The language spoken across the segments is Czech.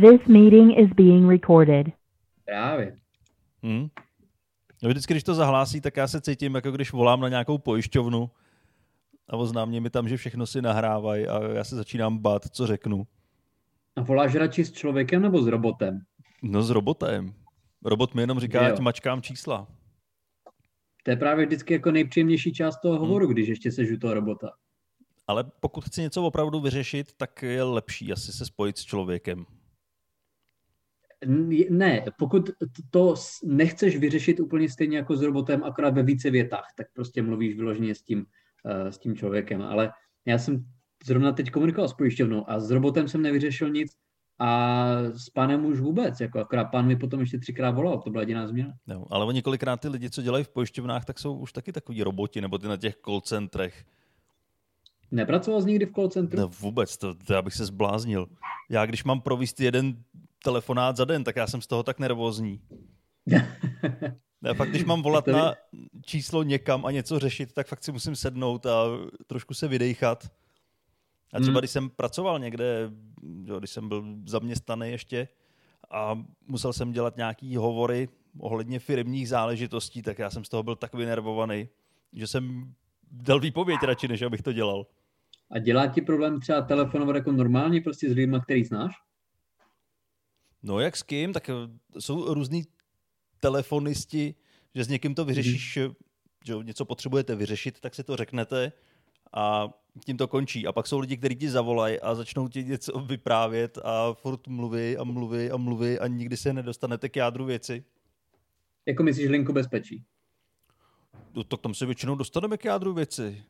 This meeting is being recorded. Právě. Hmm. No vždycky, když to zahlásí, tak já se cítím, jako když volám na nějakou pojišťovnu a oznámí mi tam, že všechno si nahrávají a já se začínám bát, co řeknu. A voláš radši s člověkem nebo s robotem? No s robotem. Robot mi jenom říká, ať mačkám čísla. To je právě vždycky jako nejpříjemnější část toho hovoru, když ještě seš u toho robota. Ale pokud chci něco opravdu vyřešit, tak je lepší asi se spojit s člověkem. Ne, pokud to nechceš vyřešit úplně stejně jako s robotem, akorát ve více větách, tak prostě mluvíš vyloženě s tím, eh, s tím člověkem. Ale já jsem zrovna teď komunikoval s pojišťovnou a s robotem jsem nevyřešil nic a s pánem už vůbec. Jako akorát pán mi potom ještě třikrát volal, to byla jediná změna. Jo, ale oni kolikrát ty lidi, co dělají v pojišťovnách, tak jsou už taky takový roboti, nebo ty na těch call centrech. Nepracoval jsi nikdy v call centru? No vůbec, to, to já bych se zbláznil. Já když mám provést jeden telefonát za den, tak já jsem z toho tak nervózní. Já fakt, když mám volat na číslo někam a něco řešit, tak fakt si musím sednout a trošku se vydejchat. A třeba Hmm. když jsem pracoval někde, jo, když jsem byl zaměstnaný ještě a musel jsem dělat nějaký hovory ohledně firmních záležitostí, tak já jsem z toho byl tak vynervovaný, že jsem dal výpověď radši, než abych to dělal. A dělá ti problém třeba telefonovat jako normálně prostě s lidmi, který znáš? No jak s kým, tak eh, jsou různý telefonisti, že s někým to vyřešíš, mm. že jo, něco potřebujete vyřešit, tak si to řeknete a tím to končí. A pak jsou lidi, kteří ti zavolají a začnou ti něco vyprávět a furt mluví a mluví a mluví a nikdy se nedostanete k jádru věci. Jako myslíš linku bezpečí? No, tak tam se většinou dostaneme k jádru věci.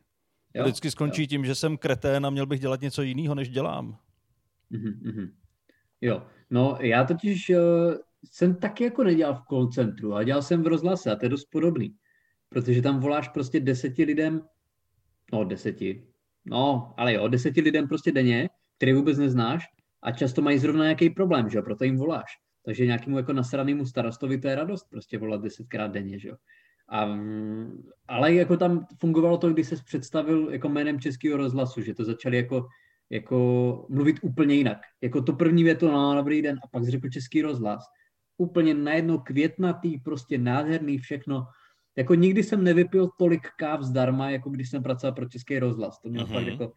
Jo? Vždycky skončí tím, že jsem kretén a měl bych dělat něco jiného, než dělám. Mhm, mhm. Jo, no já totiž uh, jsem taky jako nedělal v call centru, ale dělal jsem v rozhlase a to je dost podobný. Protože tam voláš prostě deseti lidem, no deseti, no ale jo, deseti lidem prostě denně, který vůbec neznáš a často mají zrovna nějaký problém, že jo, proto jim voláš. Takže nějakému jako nasranému starostovi to je radost prostě volat desetkrát denně, že jo. A, ale jako tam fungovalo to, když se představil jako jménem Českého rozhlasu, že to začali jako jako mluvit úplně jinak. Jako to první větu, no dobrý den, a pak řekl český rozhlas. Úplně najednou květnatý, prostě nádherný všechno. Jako nikdy jsem nevypil tolik káv zdarma, jako když jsem pracoval pro český rozhlas. To mělo Mhm. fakt jako,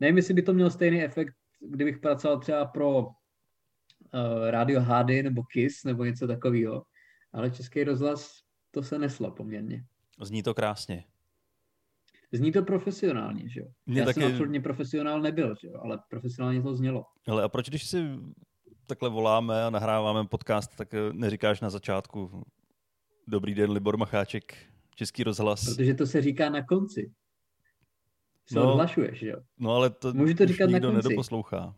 nevím, jestli by to mělo stejný efekt, kdybych pracoval třeba pro uh, Radio HD nebo KISS nebo něco takového. Ale český rozhlas, to se neslo poměrně. Zní to krásně. Zní to profesionálně, že jo? Já taky- jsem absolutně profesionál nebyl, že jo? Ale profesionálně to znělo. Ale a proč, když si takhle voláme a nahráváme podcast, tak eh, neříkáš na začátku Dobrý den, Libor Macháček, Český rozhlas. Protože to se říká na konci. Se No. odhlašuješ, že jo? No ale to Můžu to říkat na nikdo konci. nedoposlouchá.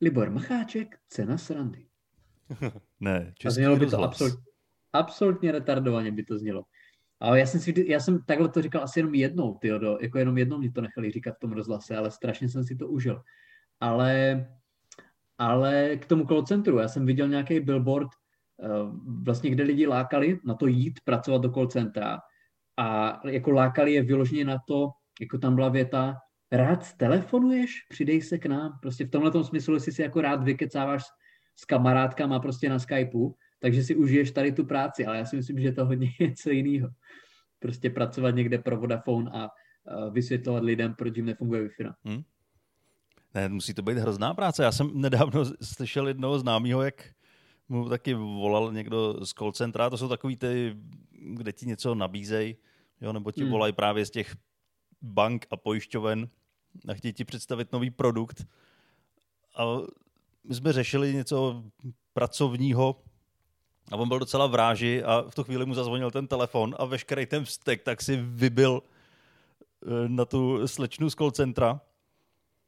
Libor Macháček, cena srandy. Ne, A Český znělo by to rozhlas. absolut, absolutně retardovaně by to znělo. Ale já jsem, si, já jsem takhle to říkal asi jenom jednou, tyjo, do, jako jenom jednou mě to nechali říkat v tom rozhlase, ale strašně jsem si to užil. Ale, ale k tomu call centru, já jsem viděl nějaký billboard, eh, vlastně kde lidi lákali na to jít, pracovat do call centra a jako lákali je vyloženě na to, jako tam byla věta, rád telefonuješ, přidej se k nám. Prostě v tomhle smyslu, jestli si jako rád vykecáváš s kamarádkama prostě na Skypeu, takže si užiješ tady tu práci, ale já si myslím, že je to hodně něco jiného. Prostě pracovat někde pro Vodafone a a vysvětlovat lidem, proč jim nefunguje Wi-Fi. Ne, musí to být hrozná práce. Já jsem nedávno slyšel jednoho známého, jak mu taky volal někdo z call centra. To jsou takový ty, kde ti něco nabízejí, jo, nebo ti Hmm. volají právě z těch bank a pojišťoven a chtějí ti představit nový produkt. A my jsme řešili něco pracovního a on byl docela v ráži a v tu chvíli mu zazvonil ten telefon a veškerý ten vztek tak si vybil eh, na tu slečnu z call centra.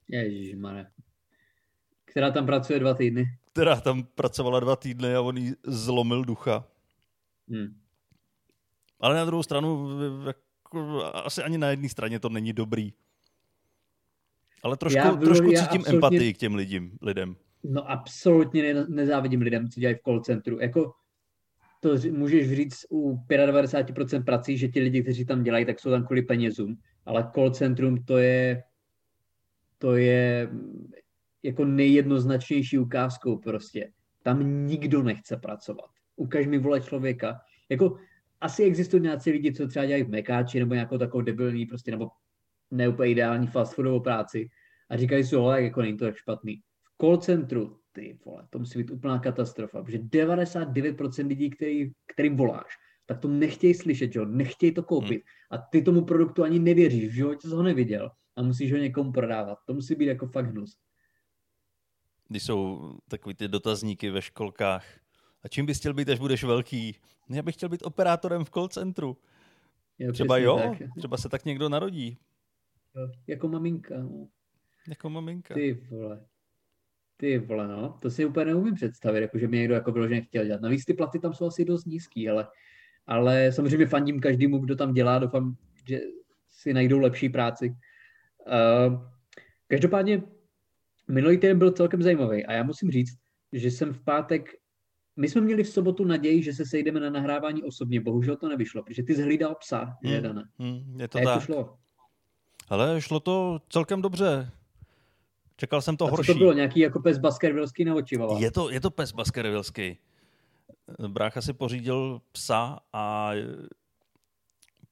Ježišmarja. Která tam pracuje dva týdny. která tam pracovala dva týdny a on jí zlomil ducha. Hm. Ale na druhou stranu, jako, asi ani na jedné straně to není dobrý. Ale trošku, Já trošku cítím absolutně- empatii k těm lidem. lidem. No absolutně ne, nezávidím lidem, co dělají v call centru. Jako to můžeš říct u 95% prací, že ti lidi, kteří tam dělají, tak jsou tam kvůli penězům. Ale call centrum to je, to je, jako nejjednoznačnější ukázkou prostě. Tam nikdo nechce pracovat. Ukaž mi vole člověka. Jako asi existují nějací lidi, co třeba dělají v mekáči nebo nějakou takovou debilní prostě, nebo neúplně ideální fast foodovou práci a říkají si, ale jako není to tak špatný. V call centru, ty vole, to musí být úplná katastrofa, protože 99% lidí, který, kterým voláš, tak to nechtějí slyšet, jo, nechtějí to koupit. Hmm. A ty tomu produktu ani nevěříš, v životě jsi ho neviděl a musíš ho někomu prodávat. To musí být jako fakt hnus. Když jsou takový ty dotazníky ve školkách, a čím bys chtěl být, až budeš velký? Já bych chtěl být operátorem v call centru. Jo, třeba jo, tak. třeba se tak někdo narodí. Jo, jako maminka. No. Jako maminka. Ty vole. Ty vole, no. To si úplně neumím představit, jako že mě někdo jako vyloženě chtěl dělat. Navíc ty platy tam jsou asi dost nízký, ale, ale samozřejmě fandím každému, kdo tam dělá. Doufám, že si najdou lepší práci. Uh, každopádně minulý týden byl celkem zajímavý a já musím říct, že jsem v pátek my jsme měli v sobotu naději, že se sejdeme na nahrávání osobně, bohužel to nevyšlo, protože ty zhlídal psa, hmm, Dana. Hmm, je to a jak tak. to šlo? Ale šlo to celkem dobře. Čekal jsem to a horší. to bylo? Nějaký jako pes baskervilský nebo čivala? Je to, je to pes baskervilský. Brácha si pořídil psa a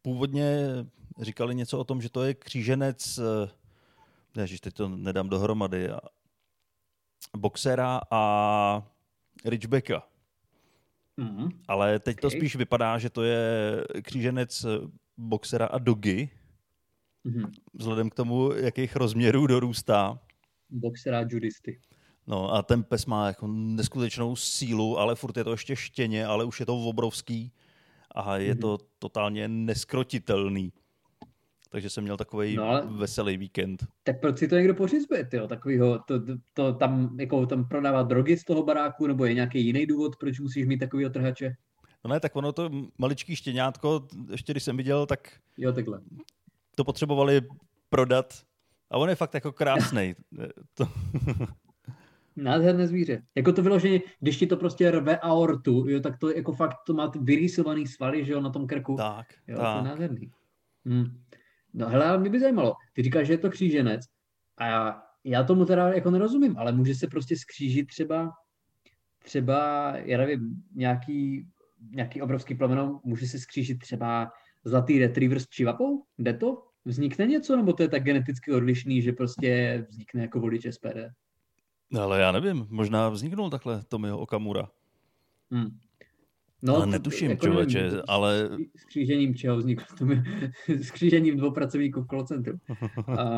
původně říkali něco o tom, že to je kříženec, ježiš, teď to nedám dohromady, boxera a Ridgebacka. Mm, Ale teď okay. to spíš vypadá, že to je kříženec boxera a dogy, mm-hmm. vzhledem k tomu, jakých rozměrů dorůstá. Boxera a judisty. No a ten pes má jako neskutečnou sílu, ale furt je to ještě štěně, ale už je to obrovský a je mm-hmm. to totálně neskrotitelný. Takže jsem měl takový no, veselý víkend. Tak proč si to někdo pořizuje, tyjo, takovýho, to, to, to, tam, jako tam prodává drogy z toho baráku, nebo je nějaký jiný důvod, proč musíš mít takovýho trhače? No ne, tak ono to maličký štěňátko, ještě když jsem viděl, tak jo, takhle. to potřebovali prodat a on je fakt jako krásný. to... Nádherné zvíře. Jako to vyloženě, když ti to prostě rve aortu, jo, tak to jako fakt to má vyrýsovaný svaly, že jo, na tom krku. Tak, jo, tak. To je nádherný. Hm. No hele, ale mě by zajímalo, ty říkáš, že je to kříženec a já, já tomu teda jako nerozumím, ale může se prostě skřížit třeba, třeba, já nevím, nějaký, nějaký obrovský plemeno, může se skřížit třeba zlatý retriever s čivapou? Jde to? Vznikne něco, nebo to je tak geneticky odlišný, že prostě vznikne jako volič SPD? No, ale já nevím, možná vzniknul takhle Tomio Okamura. Hmm. No, ale netuším, jako člověče, nevím, ale... S křížením čeho vzniklo? s křížením dvou pracovníků v call centru.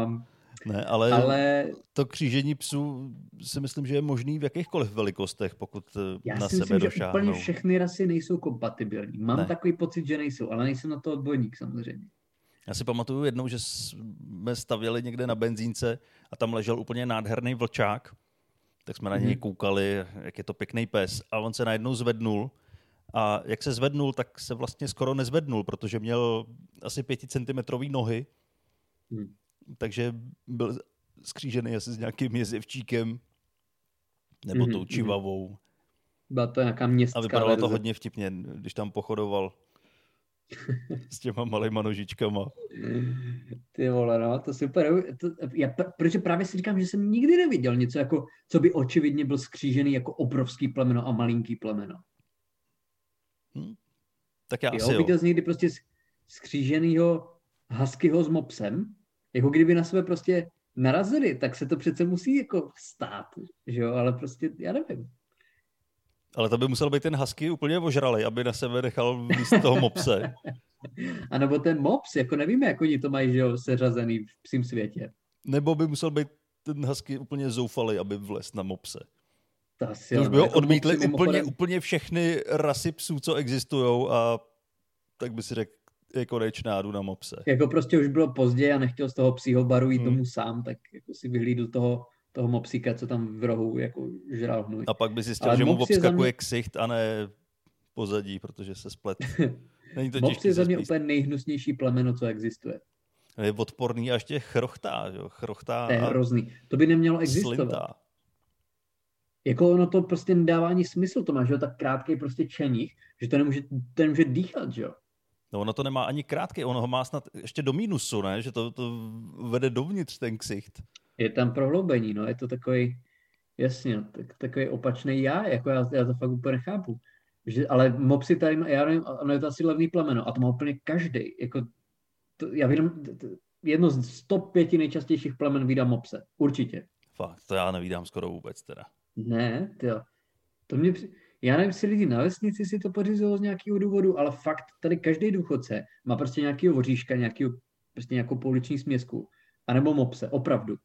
Um, ne, ale, ale to křížení psů si myslím, že je možný v jakýchkoliv velikostech, pokud eh, Já na si sebe myslím, došáhnou. že úplně všechny rasy nejsou kompatibilní. Mám ne. takový pocit, že nejsou, ale nejsem na to odbojník samozřejmě. Já si pamatuju jednou, že jsme stavěli někde na benzínce a tam ležel úplně nádherný vlčák. Tak jsme na něj mhm. koukali, jak je to pěkný pes. A on se najednou zvednul a jak se zvednul, tak se vlastně skoro nezvednul, protože měl asi pěticentimetrový nohy, hmm. takže byl skřížený asi s nějakým jezevčíkem nebo hmm, tou mhm. čivavou. Byla to nějaká městská A vypadalo verze. to hodně vtipně, když tam pochodoval s těma malýma nožičkama. Ty vole, no, to super. To, já, protože právě si říkám, že jsem nikdy neviděl něco, jako, co by očividně byl skřížený jako obrovský plemeno a malinký plemeno. Hm? Tak já jo, asi viděl jsi někdy prostě skříženýho huskyho s mopsem? Jako kdyby na sebe prostě narazili, tak se to přece musí jako stát, že jo, ale prostě já nevím. Ale to by musel být ten husky úplně ožralej, aby na sebe nechal míst toho mopse. A nebo ten mops, jako nevíme, jak oni to mají, že jo, seřazený v psím světě. Nebo by musel být ten husky úplně zoufalý, aby vlez na mopse. To, asi už by ho jako odmítli úplně, mimochodem... úplně všechny rasy psů, co existují a tak by si řekl, je konečná, jdu na mopse. Jako prostě už bylo pozdě a nechtěl z toho psího baru jít hmm. domů sám, tak jako si vyhlídl toho, toho mopsíka, co tam v rohu jako žral hnůj. A pak by zjistil, Ale že mu obskakuje mě... ksicht a ne pozadí, protože se splet. Není to Mops je za mě úplně nejhnusnější plemeno, co existuje. Je odporný a ještě chrochtá, jo? chrochtá. To je hrozný. To by nemělo existovat. Slintá jako ono to prostě nedává ani smysl, to má, že jo, tak krátký prostě čeních, že to nemůže, to nemůže dýchat, že jo. No ono to nemá ani krátký, ono ho má snad ještě do mínusu, ne? Že to, to vede dovnitř ten ksicht. Je tam prohloubení, no, je to takový, Jasně, tak, takový opačný já, jako já, já to fakt úplně nechápu. Že, ale mopsy tady, já nevím, ono je to asi levný plemeno a to má úplně každý. Jako, to, já vím, jedno z 105 nejčastějších plemen vydám mopse. Určitě. Fakt, to já nevídám skoro vůbec teda. Ne, jo. To mě, já nevím, jestli lidi na vesnici si to pořizují z nějakého důvodu, ale fakt tady každý důchodce má prostě nějakého voříška, nějakého, prostě nějakou pouliční směsku, anebo mopse, opravdu.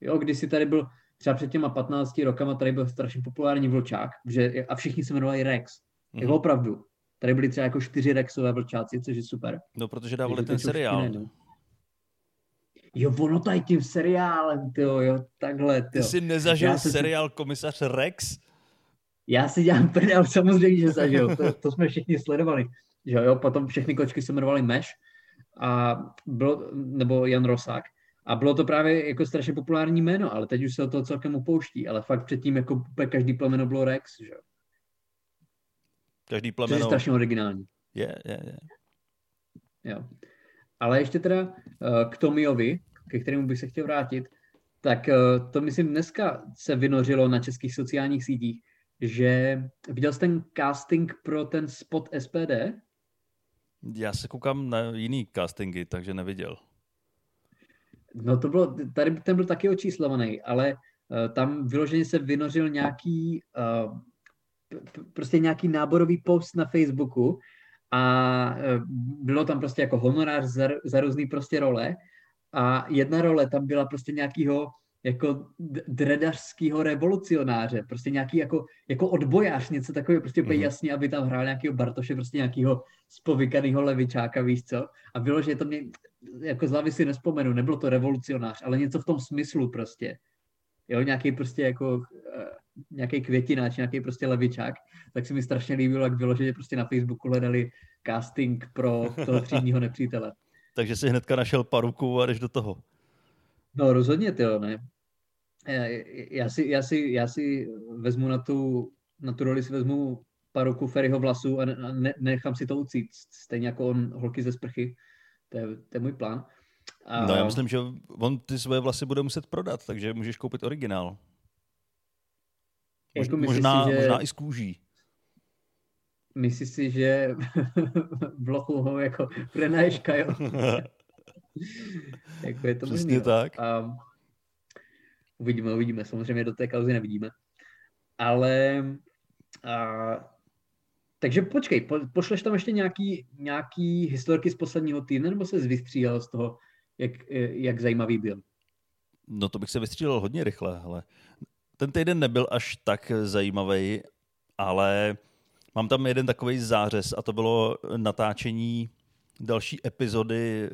Jo, když si tady byl třeba před těma 15 rokama, tady byl strašně populární vlčák, že, a všichni se jmenovali Rex. Mm-hmm. Jako opravdu. Tady byly třeba jako čtyři Rexové vlčáci, což je super. No, protože dávali ten seriál. Jo, ono tady tím seriálem, tyjo, jo, takhle, tyjo. Ty jsi nezažil Já seriál Komisař Rex? Já si dělám prdel, samozřejmě, že zažil. To, to jsme všichni sledovali. Že jo, potom všechny kočky se jmenovaly Meš a bylo, nebo Jan Rosák. A bylo to právě jako strašně populární jméno, ale teď už se o to celkem upouští. Ale fakt předtím jako každý plemeno bylo Rex, že jo. Každý plemeno... To je strašně originální. Je, je, je. Jo. Ale ještě teda uh, k Tomiovi, ke kterému bych se chtěl vrátit, tak uh, to myslím dneska se vynořilo na českých sociálních sítích, že viděl jsi ten casting pro ten spot SPD? Já se koukám na jiný castingy, takže neviděl. No to bylo, tady ten byl taky očíslovaný, ale uh, tam vyloženě se vynořil nějaký, uh, prostě nějaký náborový post na Facebooku a uh, bylo tam prostě jako honorář za, za různý prostě role a jedna role tam byla prostě nějakýho jako dredařského revolucionáře, prostě nějaký jako, jako odbojář, něco takového, prostě mm-hmm. jasně, aby tam hrál nějakého Bartoše, prostě nějakého spovykaného levičáka, víš co? A bylo, že to mě, jako z hlavy si nespomenu, nebylo to revolucionář, ale něco v tom smyslu prostě. Jo, nějaký prostě jako uh, nějaký květináč, nějaký prostě levičák, tak se mi strašně líbilo, jak bylo, že prostě na Facebooku hledali casting pro toho třídního nepřítele. Takže si hnedka našel paruku a jdeš do toho. No rozhodně, ty ne. Já si, já, si, já si vezmu na tu, na tu roli si vezmu paruku Ferryho vlasu a ne, nechám si to ucít, stejně jako on holky ze sprchy. To je, to je můj plán. A... No já myslím, že on ty svoje vlasy bude muset prodat, takže můžeš koupit originál. Jako možná, si, že... možná i z kůží. Myslíš si, že blochu ho jako prenajška, jo? jako je to Přesně možný, tak. A uvidíme, uvidíme. Samozřejmě do té kauzy nevidíme. Ale a, takže počkej, po, pošleš tam ještě nějaký, nějaký historky z posledního týdne, nebo se vystřílel z toho, jak, jak zajímavý byl? No to bych se vystřílel hodně rychle, ale ten týden nebyl až tak zajímavý, ale mám tam jeden takový zářez a to bylo natáčení další epizody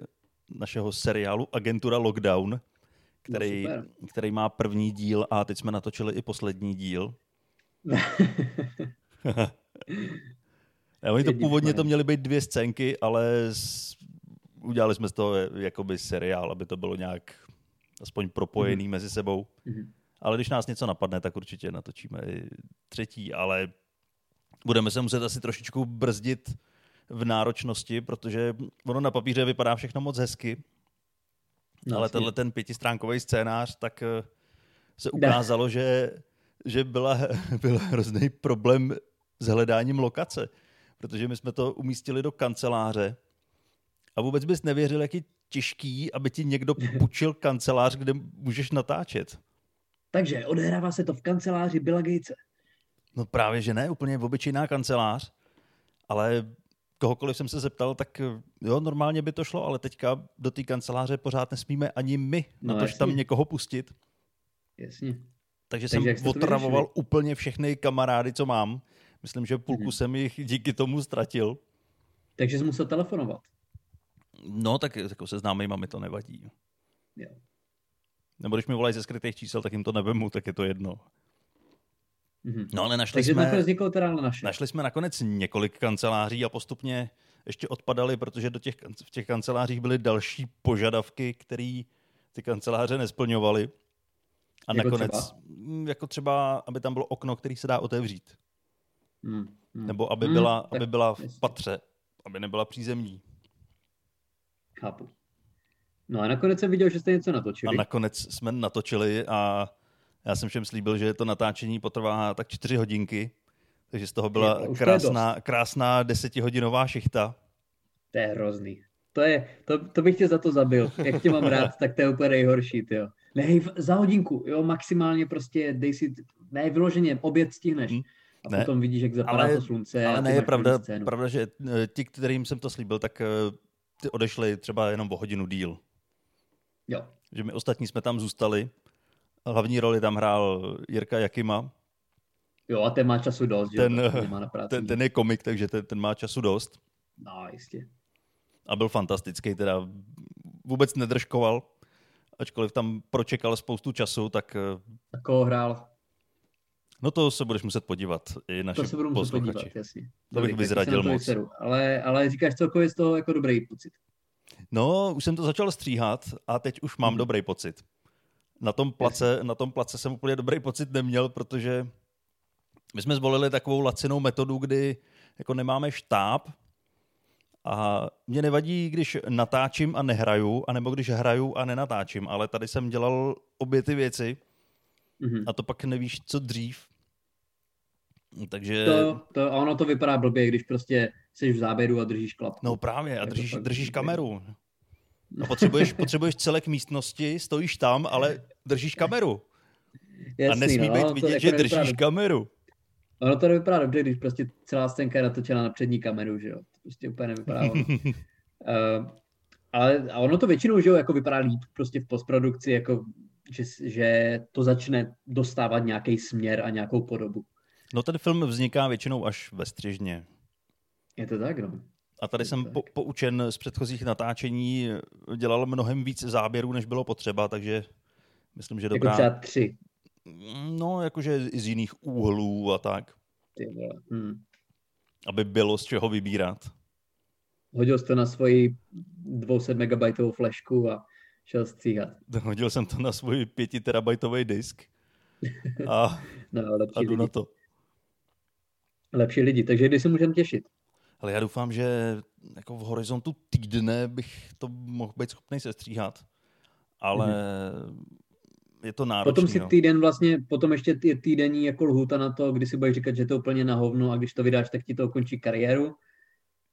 našeho seriálu Agentura Lockdown, který, no který má první díl a teď jsme natočili i poslední díl. Oni to původně to měly být dvě scénky, ale s, udělali jsme z toho jakoby seriál, aby to bylo nějak aspoň propojený mm-hmm. mezi sebou. Mm-hmm. Ale když nás něco napadne, tak určitě natočíme i třetí, ale budeme se muset asi trošičku brzdit v náročnosti, protože ono na papíře vypadá všechno moc hezky, no, ale tenhle ten pětistránkový scénář, tak eh, se ukázalo, že, že byla, byl hrozný problém s hledáním lokace, protože my jsme to umístili do kanceláře a vůbec bys nevěřil, jak je těžký, aby ti někdo půjčil kancelář, kde můžeš natáčet. Takže odehrává se to v kanceláři Billa Gatese. No právě, že ne, úplně obyčejná kancelář, ale kohokoliv jsem se zeptal, tak jo, normálně by to šlo, ale teďka do té kanceláře pořád nesmíme ani my no, na to, že tam někoho pustit. Jasně. Takže, Takže jsem otravoval úplně všechny kamarády, co mám. Myslím, že půlku hmm. jsem jich díky tomu ztratil. Takže jsem musel telefonovat. No, tak jako se známejma mi to nevadí. Jo. Nebo když mi volají ze skrytých čísel, tak jim to nevemu, tak je to jedno. Mm-hmm. No ale našli Takže jsme, nakonec někoho teda našli. našli jsme nakonec několik kanceláří a postupně ještě odpadali, protože do těch, v těch kancelářích byly další požadavky, které ty kanceláře nesplňovaly. A jako nakonec, třeba? Mm, jako třeba, aby tam bylo okno, který se dá otevřít. Mm, mm. Nebo aby mm, byla, aby byla v patře, aby nebyla přízemní. Chápu. No a nakonec jsem viděl, že jste něco natočili. A nakonec jsme natočili a Já jsem všem slíbil, že to natáčení potrvá tak čtyři hodinky, takže z toho byla to krásná, krásná desetihodinová šichta. To je hrozný. To, je, to, to bych tě za to zabil. Jak tě mám rád, tak to je úplně nejhorší, jo. Ne, za hodinku, jo, maximálně prostě dej si, ne, vyloženě, oběd stihneš. Hm, A ne. potom vidíš, jak zapadá Ale- to slunce. Ale ne, je pravda, scénu. pravda, že eh, ti, kterým jsem to slíbil, tak eh, ty odešli třeba jenom o hodinu díl. Jo, Že my ostatní jsme tam zůstali. Hlavní roli tam hrál Jirka Jakima. jo, a ten má času dost, že Ten, jo, eh, protože má na práci. Ten, ten je komik, takže ten, ten má času dost. No, jistě. A byl fantastický, teda vůbec nedržkoval. Ačkoliv tam pročekal spoustu času, tak eh, A koho hrál? no to se budeš muset podívat i naši To se budu muset podívat, jasně. To bych tak vyzradil moc. vyseru. Ale, ale říkáš celkově z toho jako dobrý pocit. No, už jsem to začal stříhat a teď už mám Mhm. dobrý pocit. Na tom, place, na tom place jsem úplně dobrý pocit neměl, protože my jsme zvolili takovou lacinou metodu, kdy jako nemáme štáb a mě nevadí, když natáčím a nehraju, anebo když hraju a nenatáčím, ale tady jsem dělal obě ty věci Mhm. a to pak nevíš, co dřív. Takže, To, to, a ono to vypadá blbě, když prostě jsi v záběru a držíš klapku. no právě, a držíš, držíš kameru. A potřebuješ, potřebuješ celek místnosti, stojíš tam, ale držíš kameru. Jasný, a nesmí no, být vidět, jako že nevypadá držíš dobře. kameru. Ono to nevypadá dobře, když prostě celá scénka je natočena na přední kameru, že jo. To prostě úplně nevypadá ono. uh, ale a ono to většinou, že jo, jako vypadá líp prostě v postprodukci, jako že, že to začne dostávat nějaký směr a nějakou podobu. No ten film vzniká většinou až ve střižně. Je to tak, no. A tady jsem po, poučen z předchozích natáčení, dělal mnohem víc záběrů, než bylo potřeba, takže myslím, že Jako dobrá. třeba tři. No, jakože z jiných úhlů a tak, Ty. Hmm. aby bylo z čeho vybírat. Hodil jsi to na svoji 200 megabajtovou flešku a šel stříhat. Hodil jsem to na svůj 5 terabajtový disk a, No, a lepší jdu na lidi. to. Lepší lidi, takže kdy se můžeme těšit? Ale já doufám, že jako v horizontu týdne bych to mohl být schopný sestříhat. Ale je to náročný. Potom si no. týden vlastně, potom ještě je týdenní jako lhůta na to, kdy si budeš říkat, že to je úplně na hovno a když to vydáš, tak ti to ukončí kariéru.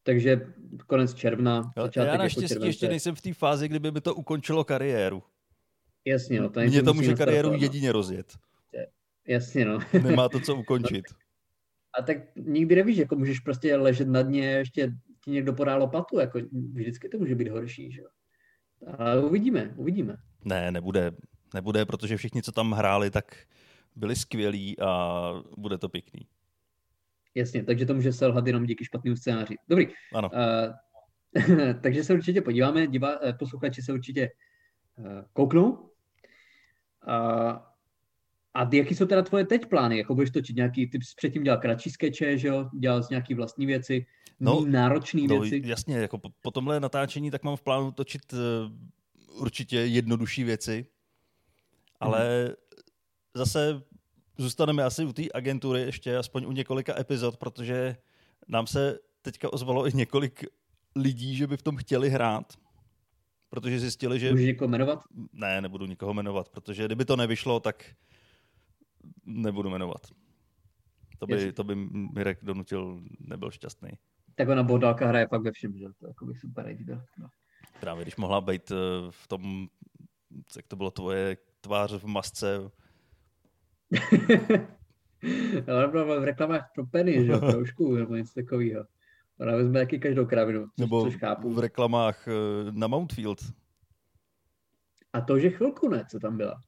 Takže konec června, Ale začátek já jako naštěstí července. ještě nejsem v té fázi, kdyby by to ukončilo kariéru. Jasně, no. To Mně to může kariéru no. jedině rozjet. Jasně, no. Nemá to co ukončit. A tak nikdy nevíš, jako můžeš prostě ležet na dně, ještě ti někdo podá lopatu, jako vždycky to může být horší, že jo. Ale uvidíme, uvidíme. Ne, nebude. Nebude, protože všichni, co tam hráli, tak byli skvělí a bude to pěkný. Jasně, takže to může selhat jenom díky špatnému scénáři. Dobrý. Ano. Uh, takže se určitě podíváme, divá, eh, posluchači se určitě uh, kouknou. Uh, a jaký jsou teda tvoje teď plány? Jako budeš točit nějaký, ty jsi předtím dělal kratší skeče, že jo? Dělal jsi nějaký vlastní věci, No, náročné No, věci. jasně, jako po, po tomhle natáčení tak mám v plánu točit uh, určitě jednodušší věci, ale zase zůstaneme asi u té agentury ještě aspoň u několika epizod, protože nám se teďka ozvalo i několik lidí, že by v tom chtěli hrát, protože zjistili, že... Můžeš někoho jmenovat? Ne, nebudu nikoho jmenovat, protože kdyby to nevyšlo, tak nebudu jmenovat. To by, to by Mirek donutil, nebyl šťastný. Tak ona Bodálka hraje fakt ve všem, že? To jako bych super líbil. No. Právě když mohla být eh, v tom, jak to bylo tvoje tvář v masce, Ale ona byla v reklamách pro Penny, že jo? Proužku nebo něco takového. Ona vezme taky každou kravinu, což, nebo což chápu. v reklamách eh, na Mountfield. A to, že chvilku ne, co tam byla.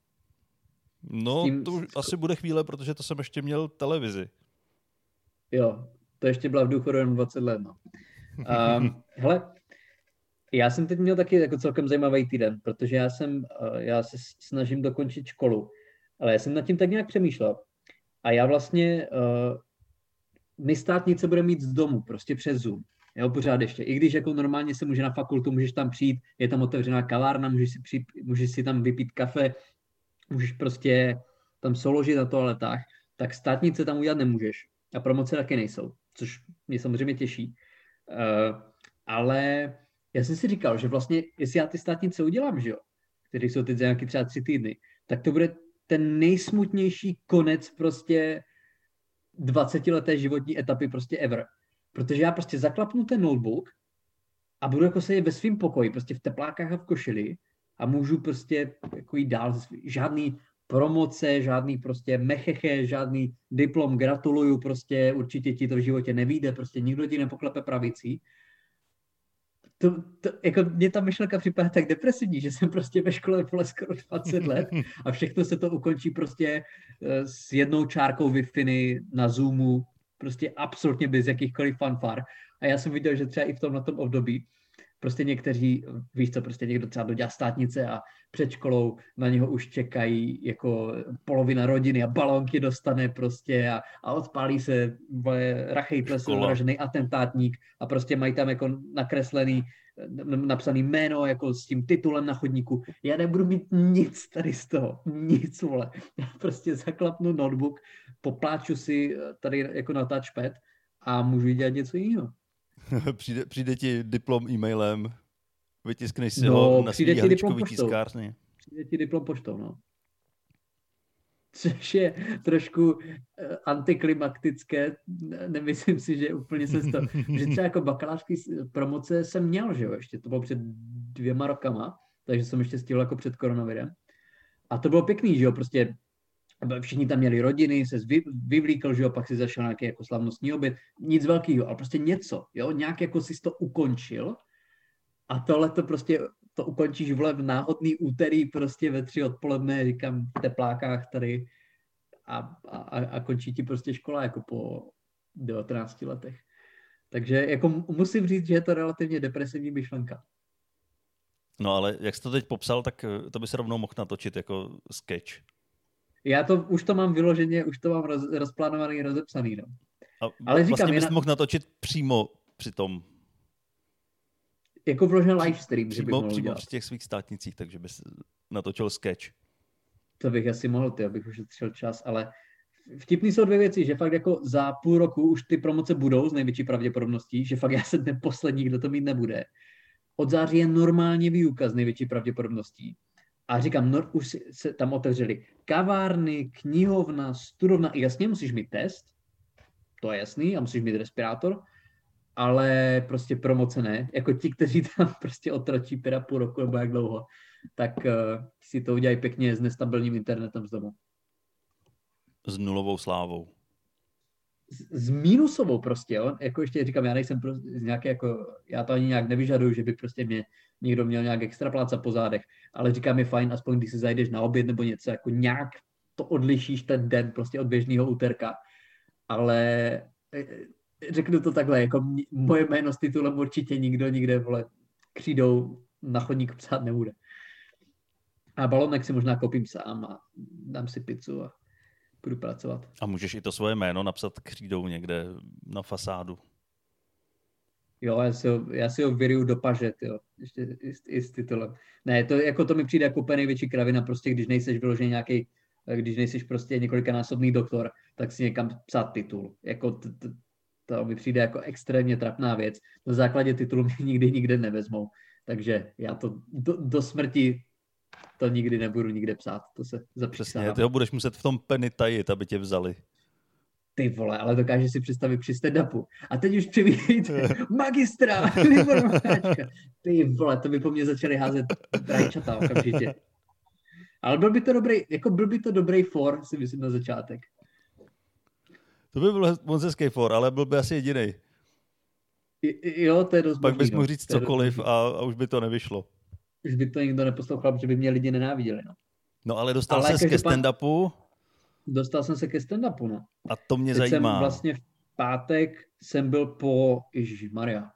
No, tím- to už asi bude chvíle, protože to jsem ještě měl televizi. Jo, to ještě byla v důchodu jenom 20 let. No. Um, hele, já jsem teď měl taky jako celkem zajímavý týden, protože já jsem, uh, já se snažím dokončit školu, ale já jsem nad tím tak nějak přemýšlel. A já vlastně, uh, my státnice budeme mít z domu, prostě přes Zoom. Jo, pořád ještě. I když jako normálně se může na fakultu, můžeš tam přijít, je tam otevřená kavárna, můžeš si, přijít, můžeš si tam vypít kafe, můžeš prostě tam souložit na toaletách, tak státnice tam udělat nemůžeš. A promoce taky nejsou, což mě samozřejmě těší. Uh, ale já jsem si říkal, že vlastně, jestli já ty státnice udělám, že jo, které jsou teď za nějaký třeba tři týdny, tak to bude ten nejsmutnější konec prostě 20-leté životní etapy prostě ever. Protože já prostě zaklapnu ten notebook a budu jako se ve svém pokoji, prostě v teplákách a v košili a můžu prostě jako jít dál. Žádný promoce, žádný prostě mecheche, žádný diplom, gratuluju, prostě určitě ti to v životě nevíde, prostě nikdo ti nepoklepe pravicí. To, to, jako mě ta myšlenka připadá tak depresivní, že jsem prostě ve škole vole skoro 20 let a všechno se to ukončí prostě eh, s jednou čárkou wi na Zoomu, prostě absolutně bez jakýchkoliv fanfar. A já jsem viděl, že třeba i v tom na tom období prostě někteří, víš co, prostě někdo třeba dodělá státnice a před školou na něho už čekají jako polovina rodiny a balonky dostane prostě a, a odpálí se rachej vražený atentátník a prostě mají tam jako nakreslený napsaný jméno jako s tím titulem na chodníku. Já nebudu mít nic tady z toho. Nic, vole. Já prostě zaklapnu notebook, popláču si tady jako na touchpad a můžu dělat něco jiného. přijde, přijde ti diplom e-mailem, vytiskneš si no, ho na svý haličkový tiskárny. Přijde ti diplom poštou, no. Což je trošku eh, antiklimaktické, nemyslím si, že úplně se to, že třeba jako bakalářský promoce jsem měl, že jo, ještě to bylo před dvěma rokama, takže jsem ještě stihl jako před koronavirem. A to bylo pěkný, že jo, prostě všichni tam měli rodiny, se vyvlíkl, že jo, pak si zašel nějaký jako slavnostní oběd, nic velkého, ale prostě něco, jo, nějak jako si to ukončil a tohle to prostě, to ukončíš vle v náhodný úterý prostě ve tři odpoledne, říkám, v teplákách tady a, a, a končí ti prostě škola jako po 19 letech. Takže jako musím říct, že je to relativně depresivní myšlenka. No ale jak jsi to teď popsal, tak eh, to by se rovnou mohl natočit jako sketch. Já to, už to mám vyloženě, už to mám roz, rozplánovaný, rozepsaný. No. A Ale říkám, vlastně bys na... mohl natočit přímo při tom. Jako vložen live stream, přímo, že bych mohl přímo udělat. při těch svých státnicích, takže bys natočil sketch. To bych asi mohl, ty, abych už utřel čas, ale vtipný jsou dvě věci, že fakt jako za půl roku už ty promoce budou s největší pravděpodobností, že fakt já jsem ten poslední, kdo to mít nebude. Od září je normálně výuka s největší pravděpodobností. A říkám, no, už se tam otevřeli kavárny, knihovna, studovna. Jasně, musíš mít test, to je jasný, a musíš mít respirátor, ale prostě promoce ne. Jako ti, kteří tam prostě otračí pět a půl roku nebo jak dlouho, tak uh, si to udělají pěkně s nestabilním internetem z domu. S nulovou slávou. S, mínusovou prostě, jo? Jako ještě říkám, já nejsem prostě z nějaké jako, já to ani nějak nevyžaduju, že by prostě mě někdo měl nějak extra pláca po zádech, ale říkám je fajn, aspoň když si zajdeš na oběd nebo něco, jako nějak to odlišíš ten den prostě od běžného úterka, ale e, řeknu to takhle, jako moje jméno s titulem určitě nikdo nikde, vole, křídou na chodník psát nebude. A balonek si možná koupím sám a dám si pizzu a budu pracovat. A můžeš i to svoje jméno napsat křídou někde na fasádu. Jo, já si ho, já si ho vyruju do paže, jo, ještě i, i s titulem. Ne, to, jako to mi přijde jako úplně největší kravina, prostě když nejseš vyložený nějaký, když nejseš prostě několikanásobný doktor, tak si někam psát titul. Jako to, to, to mi přijde jako extrémně trapná věc. Na základě titulu mě nikdy nikde nevezmou. Takže já to do, do smrti to nikdy nebudu nikde psát. To se zapřísávám. Přesně, ty ho budeš muset v tom penny tajit, aby tě vzali ty vole, ale dokáže si představit při stand-upu. A teď už přivíjte magistra, Ty vole, to by po mně začali házet rajčata okamžitě. Ale byl by to dobrý, jako byl by to dobrý for, si myslím, na začátek. To by byl moc hezký for, ale byl by asi jediný. Jo, to je dost Pak bys mohl říct cokoliv a, a, už by to nevyšlo. Už by to nikdo neposlouchal, protože by mě lidi nenáviděli. No, no ale dostal ale se ke stand-upu dostal jsem se ke stand-upu, no. A to mě Teď zajímá. Jsem vlastně v pátek jsem byl po, Maria,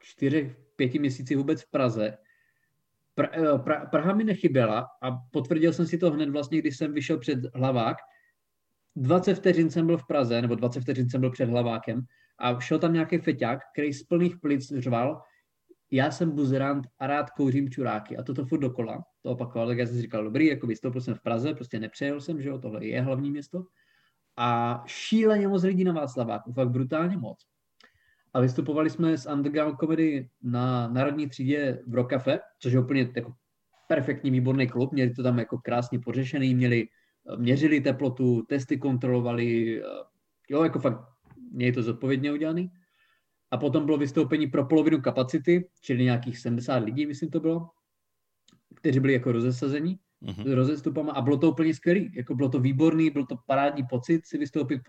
čtyři, pěti měsících vůbec v Praze. Pra, eh, pra, Praha mi nechyběla a potvrdil jsem si to hned vlastně, když jsem vyšel před hlavák. 20 vteřin jsem byl v Praze, nebo 20 vteřin jsem byl před hlavákem a šel tam nějaký feťák, který z plných plic řval, já jsem buzerant a rád kouřím čuráky a toto furt dokola, to opakoval, tak já jsem si říkal, dobrý, jako vystoupil jsem v Praze, prostě nepřejel jsem, že jo, tohle je hlavní město a šíleně moc lidí na Václaváku, fakt brutálně moc. A vystupovali jsme s Underground Comedy na národní třídě v Rock Cafe, což je úplně jako perfektní, výborný klub, měli to tam jako krásně pořešený, měli měřili teplotu, testy kontrolovali, jo, jako fakt měli to zodpovědně udělaný. A potom bylo vystoupení pro polovinu kapacity, čili nějakých 70 lidí, myslím to bylo, kteří byli jako rozesazení mm-hmm. s rozestupama a bylo to úplně skvělý. Jako bylo to výborný, byl to parádní pocit si vystoupit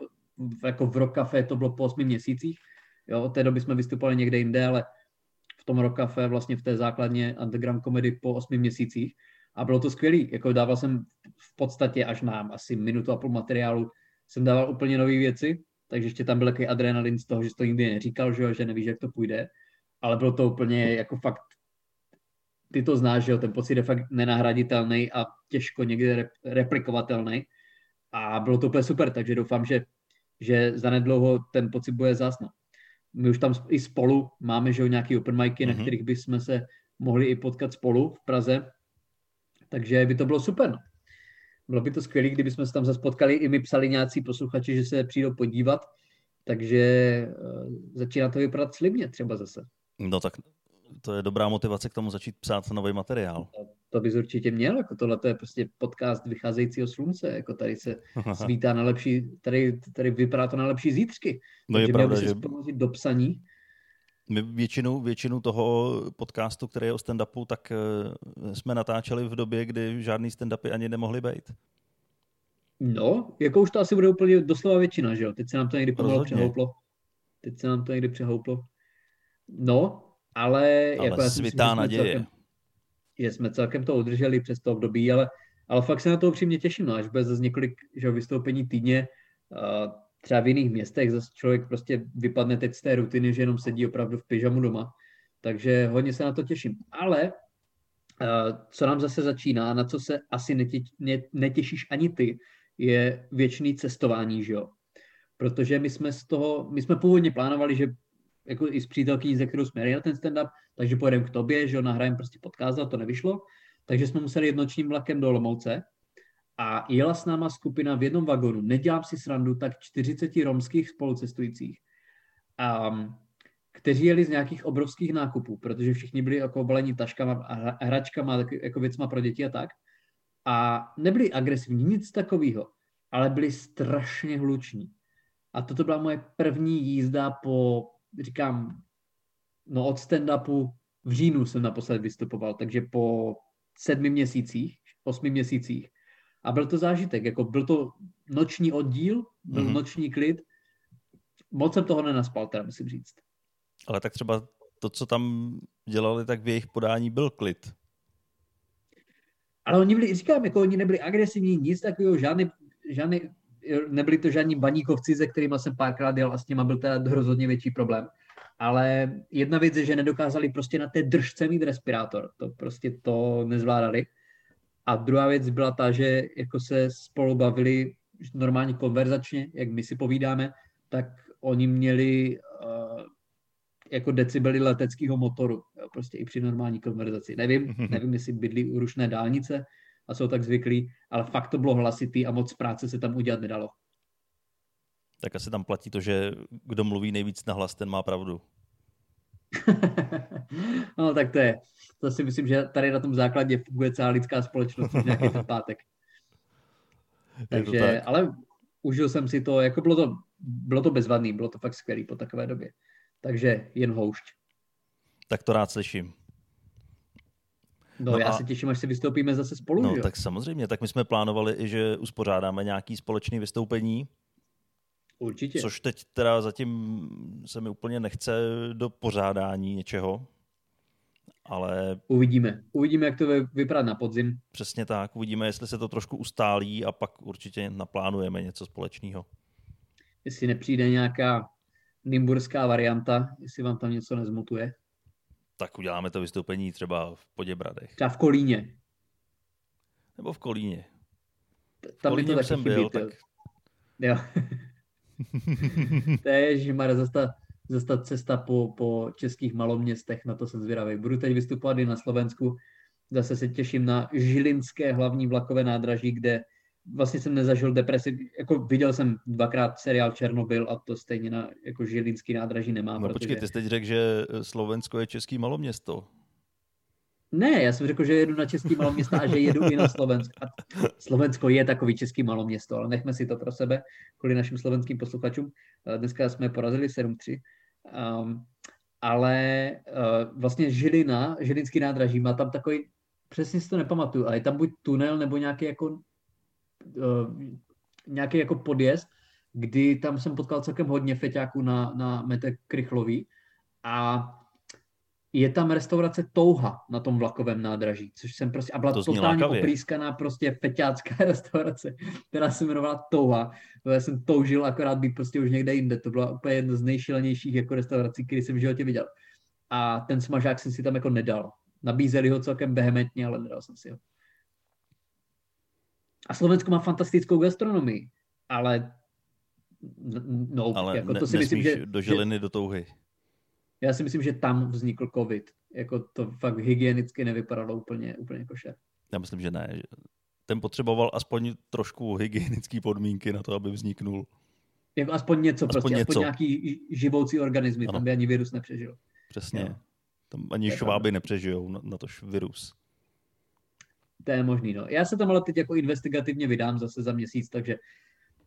jako v Rock Café, to bylo po 8 měsících. Jo, od té doby jsme vystupovali někde jinde, ale v tom Rock Café, vlastně v té základně underground komedy po 8 měsících. A bylo to skvělý. Jako dával jsem v podstatě až na asi minutu a půl materiálu jsem dával úplně nové věci, takže ještě tam byl takový adrenalin z toho, že to nikdy neříkal, že, že nevíš, jak to půjde, ale bylo to úplně jako fakt, ty to znáš, že jo, ten pocit je fakt nenahraditelný a těžko někde replikovatelný a bylo to úplně super, takže doufám, že, že zanedlouho ten pocit bude zásno. My už tam i spolu máme, že jo, nějaký open micy, mm-hmm. na mhm. kterých bychom se mohli i potkat spolu v Praze, takže by to bylo super. No. Bylo by to skvělé, kdyby jsme se tam zase potkali, i my psali nějací posluchači, že se přijdou podívat, takže uh, začíná to vypadat slibně třeba zase. No tak to je dobrá motivace k tomu začít psát nový materiál. To, to bys určitě měl, jako tohle je prostě podcast vycházejícího slunce, jako tady se svítá na lepší, tady, tady vypadá to na lepší zítřky. No je pravda, že... do psaní my většinu, většinu toho podcastu, který je o stand-upu, tak uh, jsme natáčeli v době, kdy žádný stand-upy ani nemohly být. No, jako už to asi bude úplně doslova většina, že jo? Teď se nám to někdy pomalu přehouplo. Teď se nám to někdy přehouplo. No, ale... Ale jako svitá myslím, naděje. Celkem, že jsme celkem to udrželi přes to období, ale, ale fakt se na to upřímně těším, no, až bude zase několik že, vystoupení týdně, uh, třeba v jiných městech zase člověk prostě vypadne teď z té rutiny, že jenom sedí opravdu v pyžamu doma. Takže hodně se na to těším. Ale uh, co nám zase začíná, na co se asi netě, netěšíš ani ty, je věčný cestování, že jo? Protože my jsme z toho, my jsme původně plánovali, že jako i s přítelkyní, ze kterou jsme jeli na ten stand-up, takže pojedeme k tobě, že jo, nahrajeme prostě podcast, to nevyšlo. Takže jsme museli jednočním vlakem do Lomouce a jela s náma skupina v jednom vagonu, nedělám si srandu, tak 40 romských spolucestujících, um, kteří jeli z nějakých obrovských nákupů, protože všichni byli jako obalení taškama a hračkama, tak, jako věcma pro děti a tak. A nebyli agresivní, nic takového, ale byli strašně hluční. A toto byla moje první jízda po, říkám, no od stand-upu v říjnu jsem naposled vystupoval, takže po sedmi měsících, osmi měsících. A byl to zážitek, jako byl to noční oddíl, byl mm-hmm. noční klid. Moc jsem toho nenaspal, teda musím říct. Ale tak třeba to, co tam dělali, tak v jejich podání byl klid. Ale oni byli, říkám, jako oni nebyli agresivní, nic takového, žádný, žádný, nebyli to žádní baníkovci, se kterými jsem párkrát jel a s nimi byl teda rozhodně větší problém. Ale jedna věc je, že nedokázali prostě na té držce mít respirátor. To prostě to nezvládali. A druhá věc byla ta, že jako se spolu bavili normálně konverzačně, jak my si povídáme, tak oni měli uh, jako decibely leteckého motoru, jo, prostě i při normální konverzaci. Nevím, nevím, jestli bydlí u rušné dálnice a jsou tak zvyklí, ale fakt to bylo hlasitý a moc práce se tam udělat nedalo. Tak asi tam platí to, že kdo mluví nejvíc na hlas, ten má pravdu. no tak to je. To si myslím, že tady na tom základě funguje celá lidská společnost už nějaký ten pátek. Takže, tak. ale užil jsem si to, jako bylo to, bylo to bezvadný, bylo to fakt skvělý po takové době. Takže jen houšť. Tak to rád slyším. No, no já a... se těším, až se vystoupíme zase spolu. No, jo? tak samozřejmě. Tak my jsme plánovali i, že uspořádáme nějaký společný vystoupení. Určitě. Což teď teda zatím se mi úplně nechce do pořádání něčeho. Ale... Uvidíme. Uvidíme, jak to vypadá na podzim. Přesně tak. Uvidíme, jestli se to trošku ustálí a pak určitě naplánujeme něco společného. Jestli nepřijde nějaká nimburská varianta, jestli vám tam něco nezmutuje. Tak uděláme to vystoupení třeba v Poděbradech. Třeba v Kolíně. Nebo v Kolíně. V tam Kolíně to jsem chybí, byl, tak... Jo. To je, že má zase ta, zase ta cesta po, po českých maloměstech, na to jsem zvědavý. Budu teď vystupovat i na Slovensku, zase se těším na Žilinské hlavní vlakové nádraží, kde vlastně jsem nezažil depresi. Jako viděl jsem dvakrát seriál Černobyl a to stejně na jako žilinský nádraží nemám. No protože... počkej, ty jsi teď řekl, že Slovensko je český maloměsto. Ne, já jsem řekl, že jedu na český maloměsto a že jedu i na Slovensko. A Slovensko je takový český maloměsto, ale nechme si to pro sebe, kvůli našim slovenským posluchačům. Eh, dneska jsme porazili 7-3. Um, ale uh, vlastně Žilina, Žilinský nádraží, má tam takový, přesně si to nepamatuju, ale je tam buď tunel nebo nějaký jako, uh, nějaký jako podjezd, kdy tam jsem potkal celkem hodně feťáků na, na Mete Krychlový a je tam restaurace Touha na tom vlakovém nádraží, což jsem prostě, a byla to totálně oprýskaná prostě feťácká restaurace, která se jmenovala Touha. Já jsem toužil akorát být prostě už někde jinde. To byla úplně jedna z nejšilenějších jako restaurací, který jsem v životě viděl. A ten smažák jsem si tam jako nedal. Nabízeli ho celkem vehementně, ale nedal jsem si ho. A Slovensko má fantastickou gastronomii, ale no, ale jako to si myslím, že... do želiny, že, do touhy. Já si myslím, že tam vznikl covid. Jako to fakt hygienicky nevypadalo úplně, úplně košer. Já myslím, že ne. Ten potřeboval aspoň trošku hygienické podmínky na to, aby vzniknul. Jako aspoň něco, aspoň prostě, něco. aspoň nějaký živoucí organismy, ano. tam by ani virus nepřežil. Přesně. Jo. Tam ani je šváby nepřežijou, na, na tož virus. To je možný, no. Já se tam ale teď jako investigativně vydám zase za měsíc, takže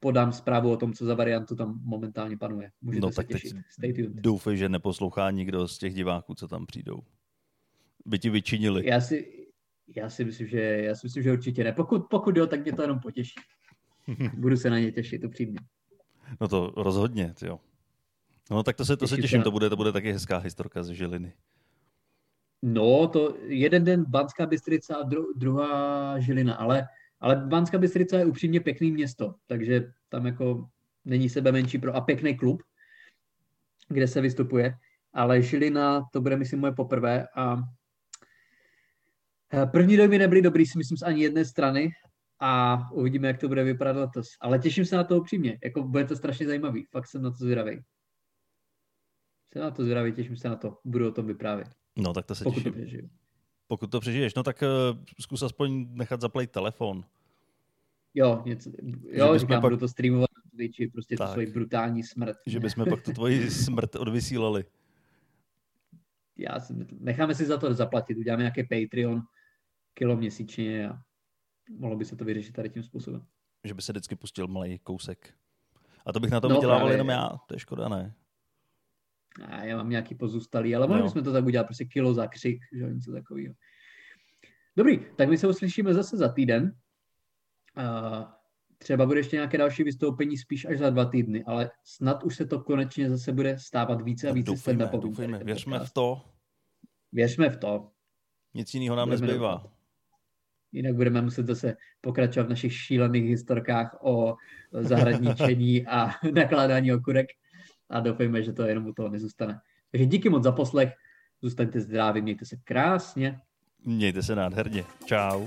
podám zprávu o tom, co za variantu tam momentálně panuje. Můžete no, se tak těšit. Stay tuned. Doufej, že neposlouchá nikdo z těch diváků, co tam přijdou. By ti vyčinili. Já si, já si myslím, že, já si myslím, že určitě ne. Pokud, pokud jo, tak mě to jenom potěší. Budu se na ně těšit, upřímně. No to rozhodně, jo. No tak to se, to se těším, to bude, to bude taky hezká historka z Žiliny. No, to jeden den Banská Bystrica a dru, druhá Žilina, ale ale Banská Bystrica je upřímně pěkný město, takže tam jako není sebe menší pro a pěkný klub, kde se vystupuje. Ale Žilina, to bude myslím moje poprvé a eh, první dojmy nebyly dobrý, si myslím, z ani jedné strany a uvidíme, jak to bude vypadat letos. Ale těším se na to upřímně, jako bude to strašně zajímavý, fakt jsem na to zvědavý. Jsem na to zvědavý, těším se na to, budu o tom vyprávět. No tak to se Pokud těším. To pokud to přežiješ, no tak uh, zkus aspoň nechat zaplat telefon. Jo, něco, jo, říkám, pak... budu to streamovat na Twitchi, prostě tak, to svoji brutální smrt. Že bychom pak tu tvoji smrt odvysílali. Já si, necháme si za to zaplatit, uděláme nějaký Patreon kilo měsíčně a mohlo by se to vyřešit tady tím způsobem. Že by se vždycky pustil malý kousek. A to bych na to no, vydělával jenom já, to je škoda, ne? A já mám nějaký pozůstalý, ale mohli no. bychom to tak udělat, prostě kilo za křik, že něco takového. Dobrý, tak my se uslyšíme zase za týden. Uh, třeba bude ještě nějaké další vystoupení spíš až za dva týdny, ale snad už se to konečně zase bude stávat více a více stand-upovým. Doufejme, věřme v to. Věřme v to. Nic jiného nám budeme nezbývá. Jinak budeme muset zase pokračovat v našich šílených historkách o zahradničení a nakládání okurek a doufejme, že to jenom u toho nezůstane. Takže díky moc za poslech, zůstaňte zdraví, mějte se krásně. Mějte se nádherně. Čau.